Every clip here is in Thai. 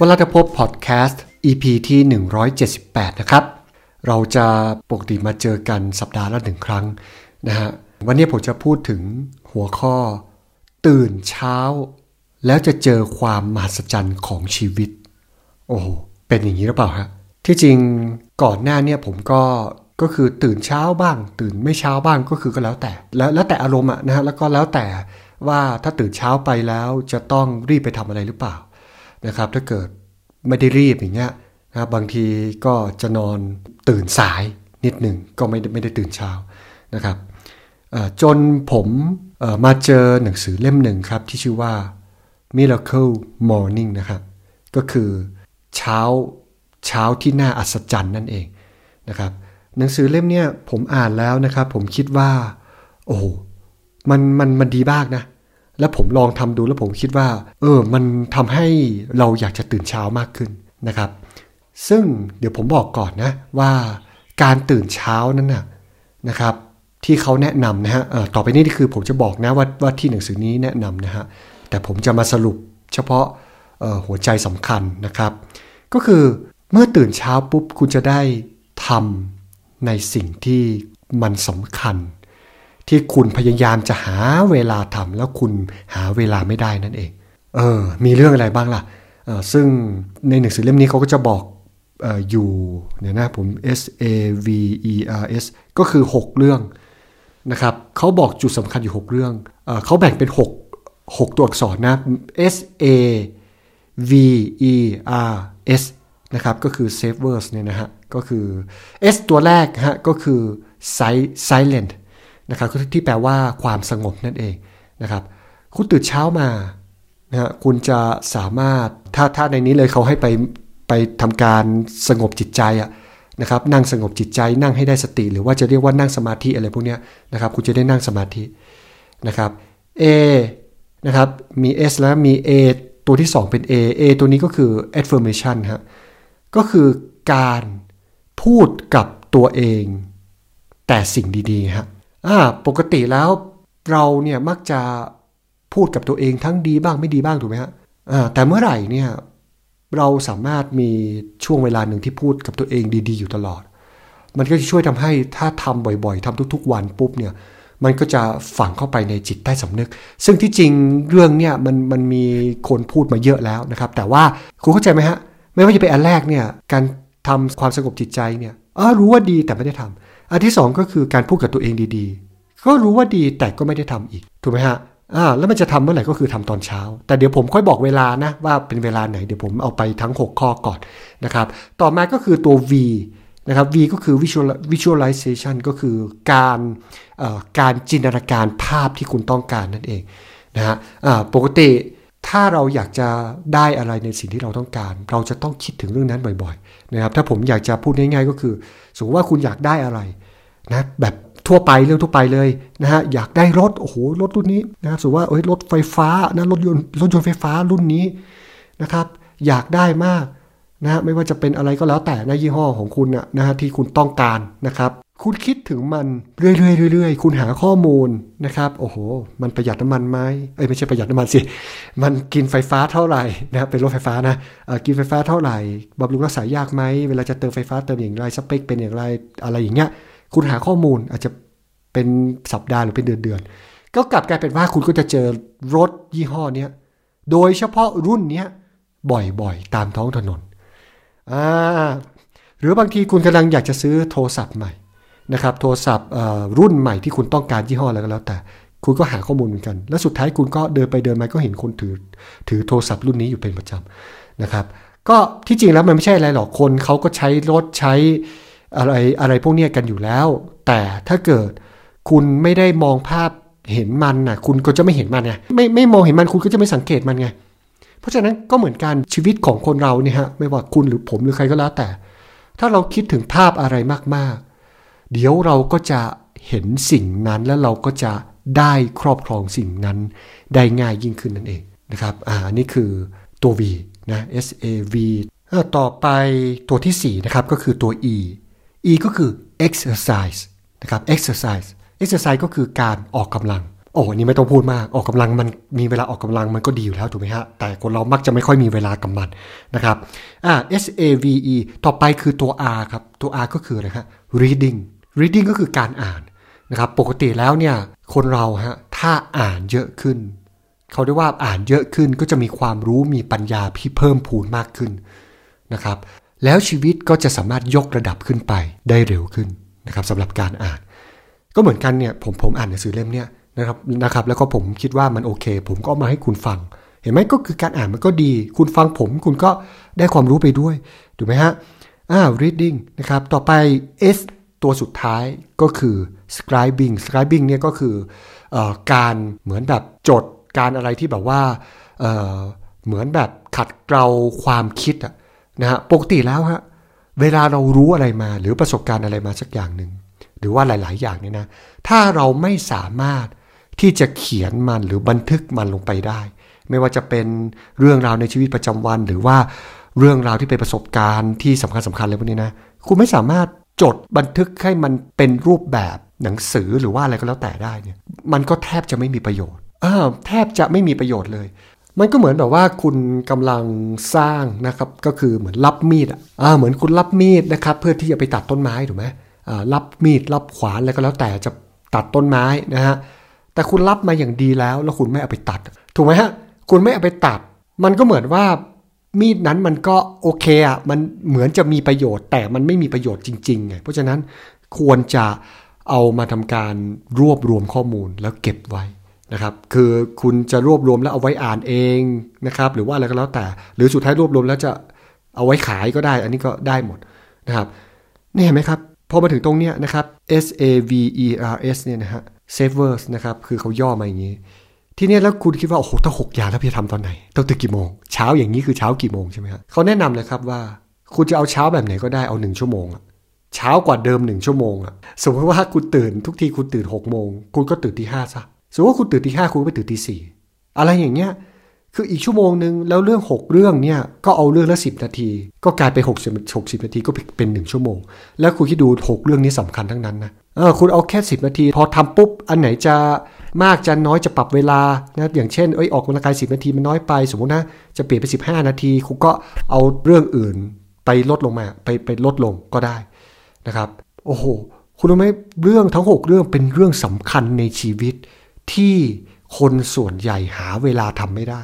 วลาทพบพอดแคสต์ EP ที่ 178 นะครับ เราจะปกติมาเจอกันสัปดาห์ละหนึ่งครั้งนะฮะ วันนี้ผมจะพูดถึงหัวข้อ ตื่นเช้า แล้วจะเจอความมหัศจรรย์ของชีวิต โอ้โห เป็นอย่างนี้หรือเปล่าฮะ ที่จริงก่อนหน้าเนี่ยผมก็ก็คือตื่นเช้าบ้าง ตื่นไม่เช้าบ้างก็คือก็แล้วแต่ แล้วแล้วแต่อารมณ์อะนะฮะแล้วก็แล้วแต่ว่าถ้าตื่นเช้าไปแล้วจะต้องรีบไปทำอะไรหรือเปล่า นะครับ ถ้าเกิดไม่ได้รีบอย่างเงี้ยนะบางทีก็จะนอนตื่นสายนิดหนึ่งก็ไม่ได้ไม่ได้ตื่นเช้านะครับจนผมมาเจอหนังสือเล่มหนึ่งครับ ที่ชื่อว่า Miracle Morning นะครับ ก็คือเช้าเช้าที่น่าอัศจรรย์นั่นเองนะครับ หนังสือเล่มเนี้ยผมอ่านแล้วนะครับ ผมคิดว่า โอ้มันมันมันดีมากนะ แล้วผมลองทำดูแล้วผมคิดว่า เออ มันทำให้เราอยากจะตื่นเช้ามากขึ้นนะครับ ซึ่งเดี๋ยวผมบอกก่อนนะว่าการตื่นเช้านั้นนะนะครับ ที่เขาแนะนำนะฮะต่อไปนี้นี่คือผมจะบอกนะว่าว่าที่หนังสือนี้แนะนำนะฮะแต่ผมจะมาสรุปเฉพาะหัวใจสำคัญนะครับ ก็คือเมื่อตื่นเช้าปุ๊บคุณจะได้ทำในสิ่งที่มันสำคัญ ที่คุณพยายามจะหาเวลาทำแล้วคุณหาเวลาไม่ได้นั่นเอง เออ มีเรื่องอะไรบ้างล่ะ เออซึ่งในหนังสือเล่มนี้เขาก็จะบอกอออยู่เนี่ยนะผม S A V E R S ก็คือ 6 เรื่องนะครับเขาบอกจุดสำคัญอยู่ 6 เรื่องเออเขาแบ่งเป็น 6 6 ตัวอักษรนะ S A V E R S นะครับก็คือ savers เนี่ยนะฮะก็คือ S ตัวแรกฮะก็คือ silent นะครับที่แปลว่าความสงบนั่นเองนะครับ คุณตื่นเช้ามานะคุณจะสามารถถ้าถ้าในนี้เลยเขาให้ไปไปทำการสงบจิตใจอะนะครับ นั่งสงบจิตใจนั่งให้ได้สติ หรือว่าจะเรียกว่านั่งสมาธิอะไรพวกนี้นะครับ คุณจะได้นั่งสมาธินะครับ A นะครับมี S แล้วมี A ตัวที่ 2 เป็น A A ตัวนี้ก็คือ affirmation ฮะก็คือการพูดกับตัวเอง แต่สิ่งดีๆฮะ อ่าปกติแล้วเราเนี่ยมักจะพูดกับตัวเองทั้งดีบ้างไม่ดีบ้างถูกไหมฮะอ่าแต่เมื่อไหร่เนี่ยเราสามารถมีช่วงเวลาหนึ่งที่พูดกับตัวเองดี ๆ อยู่ตลอด มันก็จะช่วยทำให้ถ้าทำบ่อยๆทำทุก ๆ วันปุ๊บเนี่ยมันก็จะฝังเข้าไปในจิตใต้สำนึก ซึ่งที่จริงเรื่องเนี่ยมันมันมีคนพูดมาเยอะแล้วนะครับ แต่ว่าคุณเข้าใจไหมฮะ ไม่ว่าจะเป็นอันแรกเนี่ยการทำความสงบจิตใจเนี่ยเออรู้ว่าดีแต่ไม่ได้ทำ อันที่สองก็คือการพูดกับตัวเองดีๆ ก็รู้ว่าดีแต่ก็ไม่ได้ทำอีก ถูกไหมฮะอ่าแล้วมันจะทำเมื่อไหร่ก็คือทำตอนเช้า แต่เดี๋ยวผมค่อยบอกเวลานะว่าเป็นเวลาไหนเดี๋ยวผมเอาไปทั้ง 6 ข้อก่อนนะครับ ต่อมาก็คือตัว V นะครับ V ก็คือ visual visualization ก็คือการการจินตนาการภาพที่คุณต้องการนั่นเองนะฮะปกติ ถ้าเราอยากจะได้อะไรในสิ่งที่เราต้องการ เราจะต้องคิดถึงเรื่องนั้นบ่อยๆนะครับถ้าผมอยากจะพูดง่ายๆก็คือ สมมติว่าคุณอยากได้อะไรนะแบบทั่วไปเรื่องทั่วไปเลยนะฮะอยากได้รถโอ้โหรถรุ่นนี้นะสมมติว่าเอ้ยรถไฟฟ้านะรถยนต์รถยนต์ไฟฟ้ารุ่นนี้นะครับ อยากได้มากนะไม่ว่าจะเป็นอะไรก็แล้วแต่นะยี่ห้อของคุณนะฮะที่คุณต้องการนะครับ คุณคิดถึงมันเรื่อยๆเรื่อยๆ คุณหาข้อมูลนะครับ โอ้โห มันประหยัดน้ำมันไหมเอ้ยไม่ใช่ประหยัดน้ำมันสิ มันกินไฟฟ้าเท่าไหร่นะเป็นรถไฟฟ้านะกินไฟฟ้าเท่าไหร่บำรุงรักษายากไหมเวลาจะเติมไฟฟ้าเติมอย่างไรสเปคเป็นอย่างไรอะไรอย่างเงี้ย คุณหาข้อมูลอาจจะเป็นสัปดาห์หรือเป็นเดือนเดือนก็กลับกลายเป็นว่าคุณก็จะเจอรถยี่ห้อเนี้ยโดยเฉพาะรุ่นเนี้ยบ่อยๆ ตามท้องถนนอ่าหรือบางทีคุณกำลังอยากจะซื้อโทรศัพท์ใหม่ นะครับโทรศัพท์รุ่นใหม่ที่คุณต้องการยี่ห้ออะไรก็แล้วแต่ คุณก็หาข้อมูลเหมือนกัน แล้วสุดท้ายคุณก็เดินไปเดินมาก็เห็นคนถือถือโทรศัพท์รุ่นนี้อยู่เป็นประจำนะครับ ก็ที่จริงแล้วมันไม่ใช่อะไรหรอกคนเขาก็ใช้รถใช้อะไรอะไรพวกนี้กันอยู่แล้ว แต่ถ้าเกิดคุณไม่ได้มองภาพเห็นมันนะคุณก็จะไม่เห็นมันไงไม่ไม่มองเห็นมันคุณก็จะไม่สังเกตมันไงเพราะฉะนั้นก็เหมือนกันชีวิตของคนเราเนี่ยฮะไม่ว่าคุณหรือผมหรือใครก็แล้วแต่ ถ้าเราคิดถึงภาพอะไรมาก เดี๋ยวเราก็จะเห็นสิ่งนั้นแล้วเราก็จะได้ครอบครองสิ่งนั้นได้ง่ายยิ่งขึ้นนั่นเองนะครับ อ่า นี่คือตัว V นะ S A V ต่อไปตัวที่ 4 นะครับ ก็คือตัว E E ก็คือ exercise นะครับ exercise exercise ก็คือการออกกำลัง โอ้อันนี้ไม่ต้องพูดมาก ออกกำลังมันมีเวลาออกกำลังมันก็ดีอยู่แล้วถูกไหมฮะ แต่คนเรามักจะไม่ค่อยมีเวลากับมันนะครับอ่า S A V E ต่อไปคือตัว R ครับ ตัว R ก็คืออะไรฮะ reading reading ก็คือการอ่านนะครับปกติแล้วเนี่ยคนเราฮะถ้าอ่านเยอะขึ้น เขาเรียกว่าอ่านเยอะขึ้นก็จะมีความรู้มีปัญญาที่เพิ่มพูนมากขึ้นนะครับแล้วชีวิตก็จะสามารถยกระดับขึ้นไปได้เร็วขึ้นนะครับสำหรับการอ่าน ก็เหมือนกันเนี่ยผมผมอ่านหนังสือเล่มเนี้ยนะครับนะครับแล้วก็ผมคิดว่ามันโอเค ผมก็มาให้คุณฟัง เห็นไหมก็คือการอ่านมันก็ดี คุณฟังผมคุณก็ได้ความรู้ไปด้วยถูกไหมฮะอ่า reading นะครับต่อไป S ตัวสุดท้ายก็คือ scribing scribing เนี่ยก็คืออการเหมือนแบบจดการอะไรที่แบบว่าเเหมือนแบบขัดเกลาความคิดอะนะฮะปกติแล้วฮะเวลาเรารู้อะไรมาหรือประสบการณ์อะไรมาสักอย่างหนึ่งหรือว่าหลาย ๆ อย่างเนี่ยนะถ้าเราไม่สามารถที่จะเขียนมันหรือบันทึกมันลงไปได้ ไม่ว่าจะเป็นเรื่องราวในชีวิตประจำวัน หรือว่าเรื่องราวที่เป็นประสบการณ์ที่สำคัญสำคัญเลยพวกนี้นะคุณไม่สามารถ จดบันทึกให้มันเป็นรูปแบบหนังสือหรือว่าอะไรก็แล้วแต่ได้เนี่ยมันก็แทบจะไม่มีประโยชน์อ้าวแทบจะไม่มีประโยชน์เลย มันก็เหมือนแบบว่าคุณกำลังสร้างนะครับก็คือเหมือนรับมีดอะเหมือนคุณรับมีดนะครับเพื่อที่จะไปตัดต้นไม้ถูกไหมรับมีดรับขวานอะไรก็แล้วแต่จะตัดต้นไม้นะฮะแต่คุณรับมาอย่างดีแล้วแล้วคุณไม่เอาไปตัด ถูกไหมฮะคุณไม่เอาไปตัด มันก็เหมือนว่า มีดนั้นมันก็โอเคอะมันเหมือนจะมีประโยชน์ แต่มันไม่มีประโยชน์จริงๆไงเพราะฉะนั้นควรจะเอามาทำการรวบรวมข้อมูลแล้วเก็บไว้นะครับ คือคุณจะรวบรวมแล้วเอาไว้อ่านเองนะครับ หรือว่าอะไรก็แล้วแต่ หรือสุดท้ายรวบรวมแล้วจะเอาไว้ขายก็ได้ อันนี้ก็ได้หมดนะครับนี่เห็นไหมครับ พอมาถึงตรงเนี้ยนะครับ S A V E R S เนี่ยนะฮะ savers นะครับ คือเขาย่อมาอย่างนี้ ทีนี้แล้วคุณคิดว่า โอ้โหถ้าหกอย่างแล้วพี่ทำตอนไหน ต้องตื่นกี่โมง เช้าอย่างนี้คือเช้ากี่โมงใช่ไหมครับเขาแนะนำเลยครับว่า คุณจะเอาเช้าแบบไหนก็ได้เอาหนึ่งชั่วโมงอะเช้ากว่าเดิมหนึ่งชั่วโมงอะสมมติว่าคุณตื่นทุกทีคุณตื่นหกโมงคุณก็ตื่นที่ห้าซะสมมติว่าคุณตื่นที่ห้าคุณไปตื่นที่สี่อะไรอย่างเงี้ยคืออีกชั่วโมงหนึ่งแล้วเรื่อง 6 เรื่องเนี่ยก็เอาเรื่องละ10 นาที ก็กลายเป็น60 60 นาทีก็เป็น 1 ชั่วโมง แล้วคุณคิดดู 6 เรื่องนี้สำคัญทั้งนั้นนะ เออคุณเอาแค่ 10 นาที พอทำปุ๊บ อันไหนจะมากจะน้อยจะปรับเวลานะอย่างเช่นเอ้ยออกกำลังกาย 10 นาทีมันน้อยไป สมมตินะจะเปลี่ยนไป 15 นาที คุณก็เอาเรื่องอื่นไปลดลงมา ไปไปลดลงก็ได้นะครับ โอ้โห คุณรู้ไหมเรื่องทั้ง 6 เรื่องเป็นเรื่องสำคัญในชีวิตที่คนส่วนใหญ่หาเวลาทำไม่ได้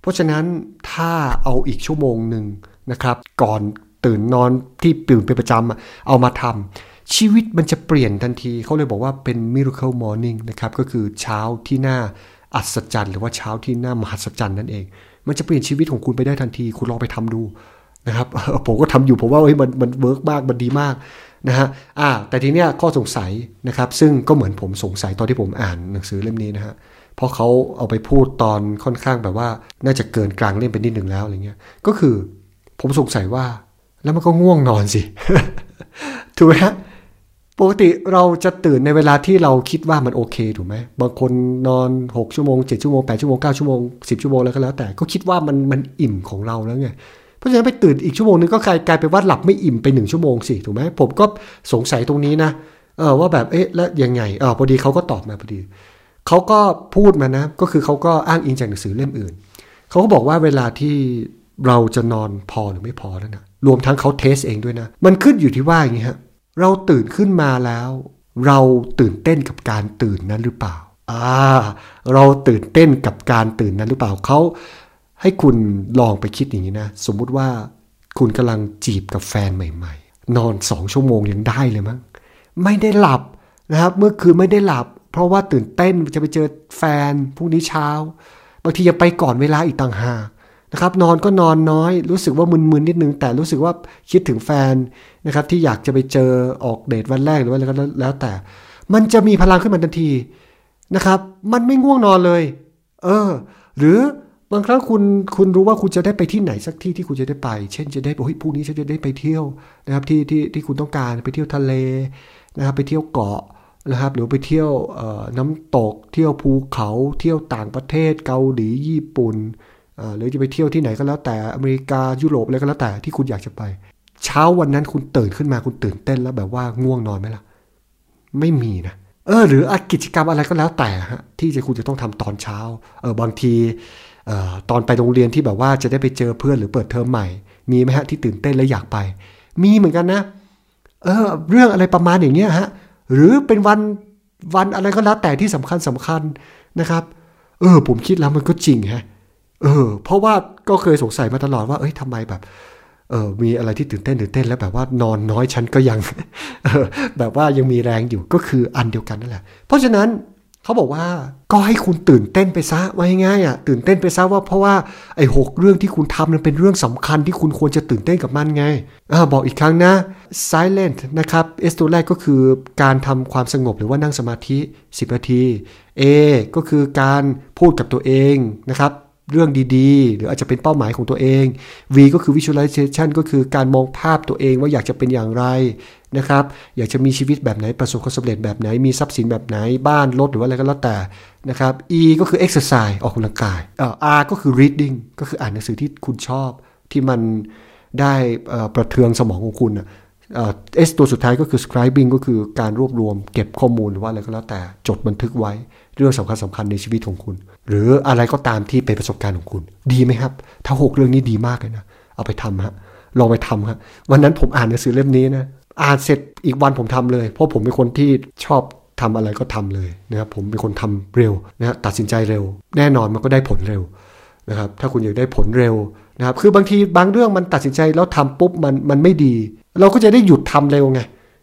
เพราะฉะนั้นถ้าเอาอีกชั่วโมงหนึ่งนะครับ ก่อนตื่นนอนที่ตื่นเป็นประจำเอามาทำ ชีวิตมันจะเปลี่ยนทันที เขาเลยบอกว่าเป็น miracle morning นะครับก็คือเช้าที่น่าอัศจรรย์หรือว่าเช้าที่น่ามหัศจรรย์นั่นเอง มันจะเปลี่ยนชีวิตของคุณไปได้ทันที คุณลองไปทำดูนะครับผมก็ทำอยู่ผมว่าเฮ้ยมันมัน work มากมันดีมากนะฮะอ่าแต่ทีเนี้ยข้อสงสัยนะครับ ซึ่งก็เหมือนผมสงสัยตอนที่ผมอ่านหนังสือเล่มนี้นะฮะเพราะเขาเอาไปพูดตอนค่อนข้างแบบว่า น่าจะเกินกลางเล่มไปนิดหนึ่งแล้วอะไรเงี้ยก็คือผมสงสัยว่าแล้วมันก็ง่วงนอนสิถูกไหมฮะ ปกติเราจะตื่นในเวลาที่เราคิดว่ามันโอเคถูกไหมบางคนนอน 6 ชั่วโมง 7 ชั่วโมง 8 ชั่วโมง 9 ชั่วโมง 10 ชั่วโมงแล้วก็แล้วแต่ก็คิดว่ามันมันอิ่มของเราแล้วไงเพราะฉะนั้นไปตื่นอีกชั่วโมงนึงก็กลายเป็นว่าหลับไม่อิ่มไปหนึ่งชั่วโมงสิถูกไหมผมก็สงสัยตรงนี้นะเออว่าแบบเอ๊ะแล้วยังไงเออพอดีเขาก็ตอบมาพอดีเขาก็พูดมานะ ก็คือเขาก็อ้างอิงจากหนังสือเล่มอื่นเขาก็บอกว่าเวลาที่เราจะนอนพอหรือไม่พอนั่นนะรวมทั้งเขาเทสเองด้วยนะ มันขึ้นอยู่ที่ว่าอย่างนี้ฮะ เราตื่นขึ้นมาแล้ว เราตื่นเต้นกับการตื่นนั้นหรือเปล่าอ่าเราตื่นเต้นกับการตื่นนั้นหรือเปล่าเขาให้คุณลองไปคิดอย่างนี้นะ สมมุติว่าคุณกำลังจีบกับแฟนใหม่ ๆ นอนสองชั่วโมงยังได้เลยมั้งไม่ได้หลับนะครับเมื่อคืนไม่ได้หลับ เพราะว่าตื่นเต้นจะไปเจอแฟนพรุ่งนี้เช้า บางทียังไปก่อนเวลาอีกต่างหาก นะครับนอนก็นอนน้อย รู้สึกว่ามึนๆนิดนึง แต่รู้สึกว่าคิดถึงแฟนนะครับที่อยากจะไปเจอออกเดทวันแรกหรือว่าอะไรก็แล้วแต่ มันจะมีพลังขึ้นมาทันทีนะครับ มันไม่ง่วงนอนเลย เออ หรือบางครั้งคุณคุณรู้ว่าคุณจะได้ไปที่ไหนสักที่ที่คุณจะได้ไป เช่นจะได้โอ้ยพรุ่งนี้ฉันจะได้ไปเที่ยวนะครับที่ที่ที่คุณต้องการไปเที่ยวทะเลนะครับไปเที่ยวเกาะนะครับหรือไปเที่ยวน้ำตก เที่ยวภูเขา เที่ยวต่างประเทศเกาหลีญี่ปุ่น หรือจะไปเที่ยวที่ไหนก็แล้วแต่อเมริกายุโรปอะไรก็แล้วแต่ที่คุณอยากจะไป เช้าวันนั้นคุณตื่นขึ้นมาคุณตื่นเต้นแล้วแบบว่าง่วงนอนไหมล่ะ ไม่มีนะเออ หรือกิจกรรมอะไรก็แล้วแต่ฮะที่จะคุณจะต้องทำตอนเช้าเออบางทีออตอนไปโรงเรียนที่แบบว่าจะได้ไปเจอเพื่อนหรือเปิดเทอมใหม่ มีไหมฮะที่ตื่นเต้นและอยากไป มีเหมือนกันนะเออเรื่องอะไรประมาณอย่างเงี้ยฮะหรือเป็นวันวันอะไรก็แล้วแต่ที่สำคัญสำคัญนะครับ เออ ผมคิดแล้วมันก็จริงฮะ เออ เพราะว่าก็เคยสงสัยมาตลอดว่า เอ้ยทำไมแบบเออมีอะไรที่ตื่นเต้นตื่นเต้นแล้วแบบว่านอนน้อยฉันก็ยังออแบบว่ายังมีแรงอยู่ก็คืออันเดียวกันนั่นแหละ เพราะฉะนั้นเขาบอกว่าก็ให้คุณตื่นเต้นไปซะว่าง่ายอะตื่นเต้นไปซะว่าเพราะว่าไอ้หกเรื่องที่คุณทำมันเป็นเรื่องสำคัญที่คุณควรจะตื่นเต้นกับมันไงอ่าบอกอีกครั้งนะ silent นะครับ S ตัวแรกก็คือการทำความสงบหรือว่านั่งสมาธิ 10 นาที A ก็คือการพูดกับตัวเองนะครับ เรื่องดีๆ หรืออาจจะเป็นเป้าหมายของตัวเอง V ก็คือ visualization ก็คือการมองภาพตัวเองว่าอยากจะเป็นอย่างไรนะครับ อยากจะมีชีวิตแบบไหนประสบความสำเร็จแบบไหน มีทรัพย์สินแบบไหนบ้านรถหรือว่าอะไรก็แล้วแต่นะครับ E ก็คือ exercise ออกกำลังกายเอ่อ R ก็คือ reading ก็คืออ่านหนังสือที่คุณชอบ ที่มันได้ประเทืองสมองของคุณเอสตัวสุดท้ายก็คือ scribing ก็คือการรวบรวมเก็บข้อมูลหรือว่าอะไรก็แล้วแต่จดบันทึกไว้ เรื่องสำคัญสำคัญในชีวิตของคุณ หรืออะไรก็ตามที่เป็นประสบการณ์ของคุณ ดีไหมครับ ถ้าหกเรื่องนี้ดีมากเลยนะเอาไปทำฮะลองไปทำครับวันนั้นผมอ่านหนังสือเล่มนี้นะอ่านเสร็จอีกวันผมทำเลย เพราะผมเป็นคนที่ชอบทำอะไรก็ทำเลยนะครับผมเป็นคนทำเร็วนะฮะตัดสินใจเร็ว แน่นอนมันก็ได้ผลเร็วนะครับถ้าคุณอยากได้ผลเร็วนะครับคือบางทีบางเรื่องมันตัดสินใจแล้วทำปุ๊บมันมันไม่ดี เราก็จะได้หยุดทำเร็วไง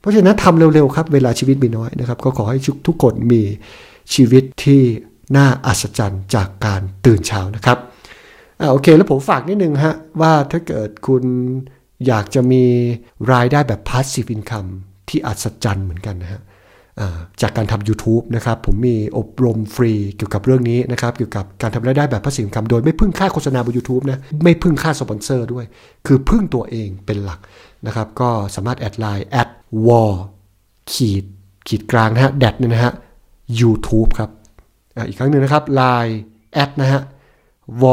เพราะฉะนั้นทำเร็วๆครับเวลาชีวิตมีน้อยนะครับก็ขอให้ทุกคนมี ชีวิตที่น่าอัศจรรย์จากการตื่นเช้านะครับอ่าโอเค แล้วผมฝากนิดนึงฮะว่าถ้าเกิดคุณอยากจะมีรายได้แบบ passive income ที่อัศจรรย์เหมือนกันนะฮะจากการทำ YouTube นะครับ ผมมีอบรมฟรีเกี่ยวกับเรื่องนี้นะครับ เกี่ยวกับการทำรายได้แบบ passive income โดยไม่พึ่งค่าโฆษณาบน YouTube นะ ไม่พึ่งค่าสปอนเซอร์ด้วย คือพึ่งตัวเองเป็นหลักนะครับ ก็สามารถ add ไลน์ addวอลขีดขีดกลางนะฮะแดดเนี่ยนะฮะ YouTube ครับอีกครั้งหนึ่งนะครับ Line แอดนะฮะ w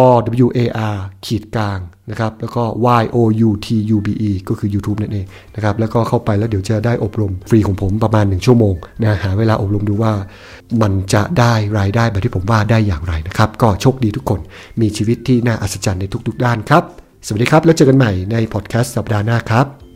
w a r ขีดกลางนะครับ แล้วก็ y o u t u b e ก็คือ YouTube นั่นเองนะครับ แล้วก็เข้าไปแล้วเดี๋ยวจะได้อบรมฟรีของผมประมาณ 1 ชั่วโมงนะหาเวลาอบรมดูว่ามันจะได้รายได้แบบที่ผมว่าได้อย่างไรนะครับ ก็โชคดีทุกคนมีชีวิตที่น่าอัศจรรย์ในทุก ๆ ด้านครับ สวัสดีครับ แล้วเจอกันใหม่ในพอดแคสต์สัปดาห์หน้าครับ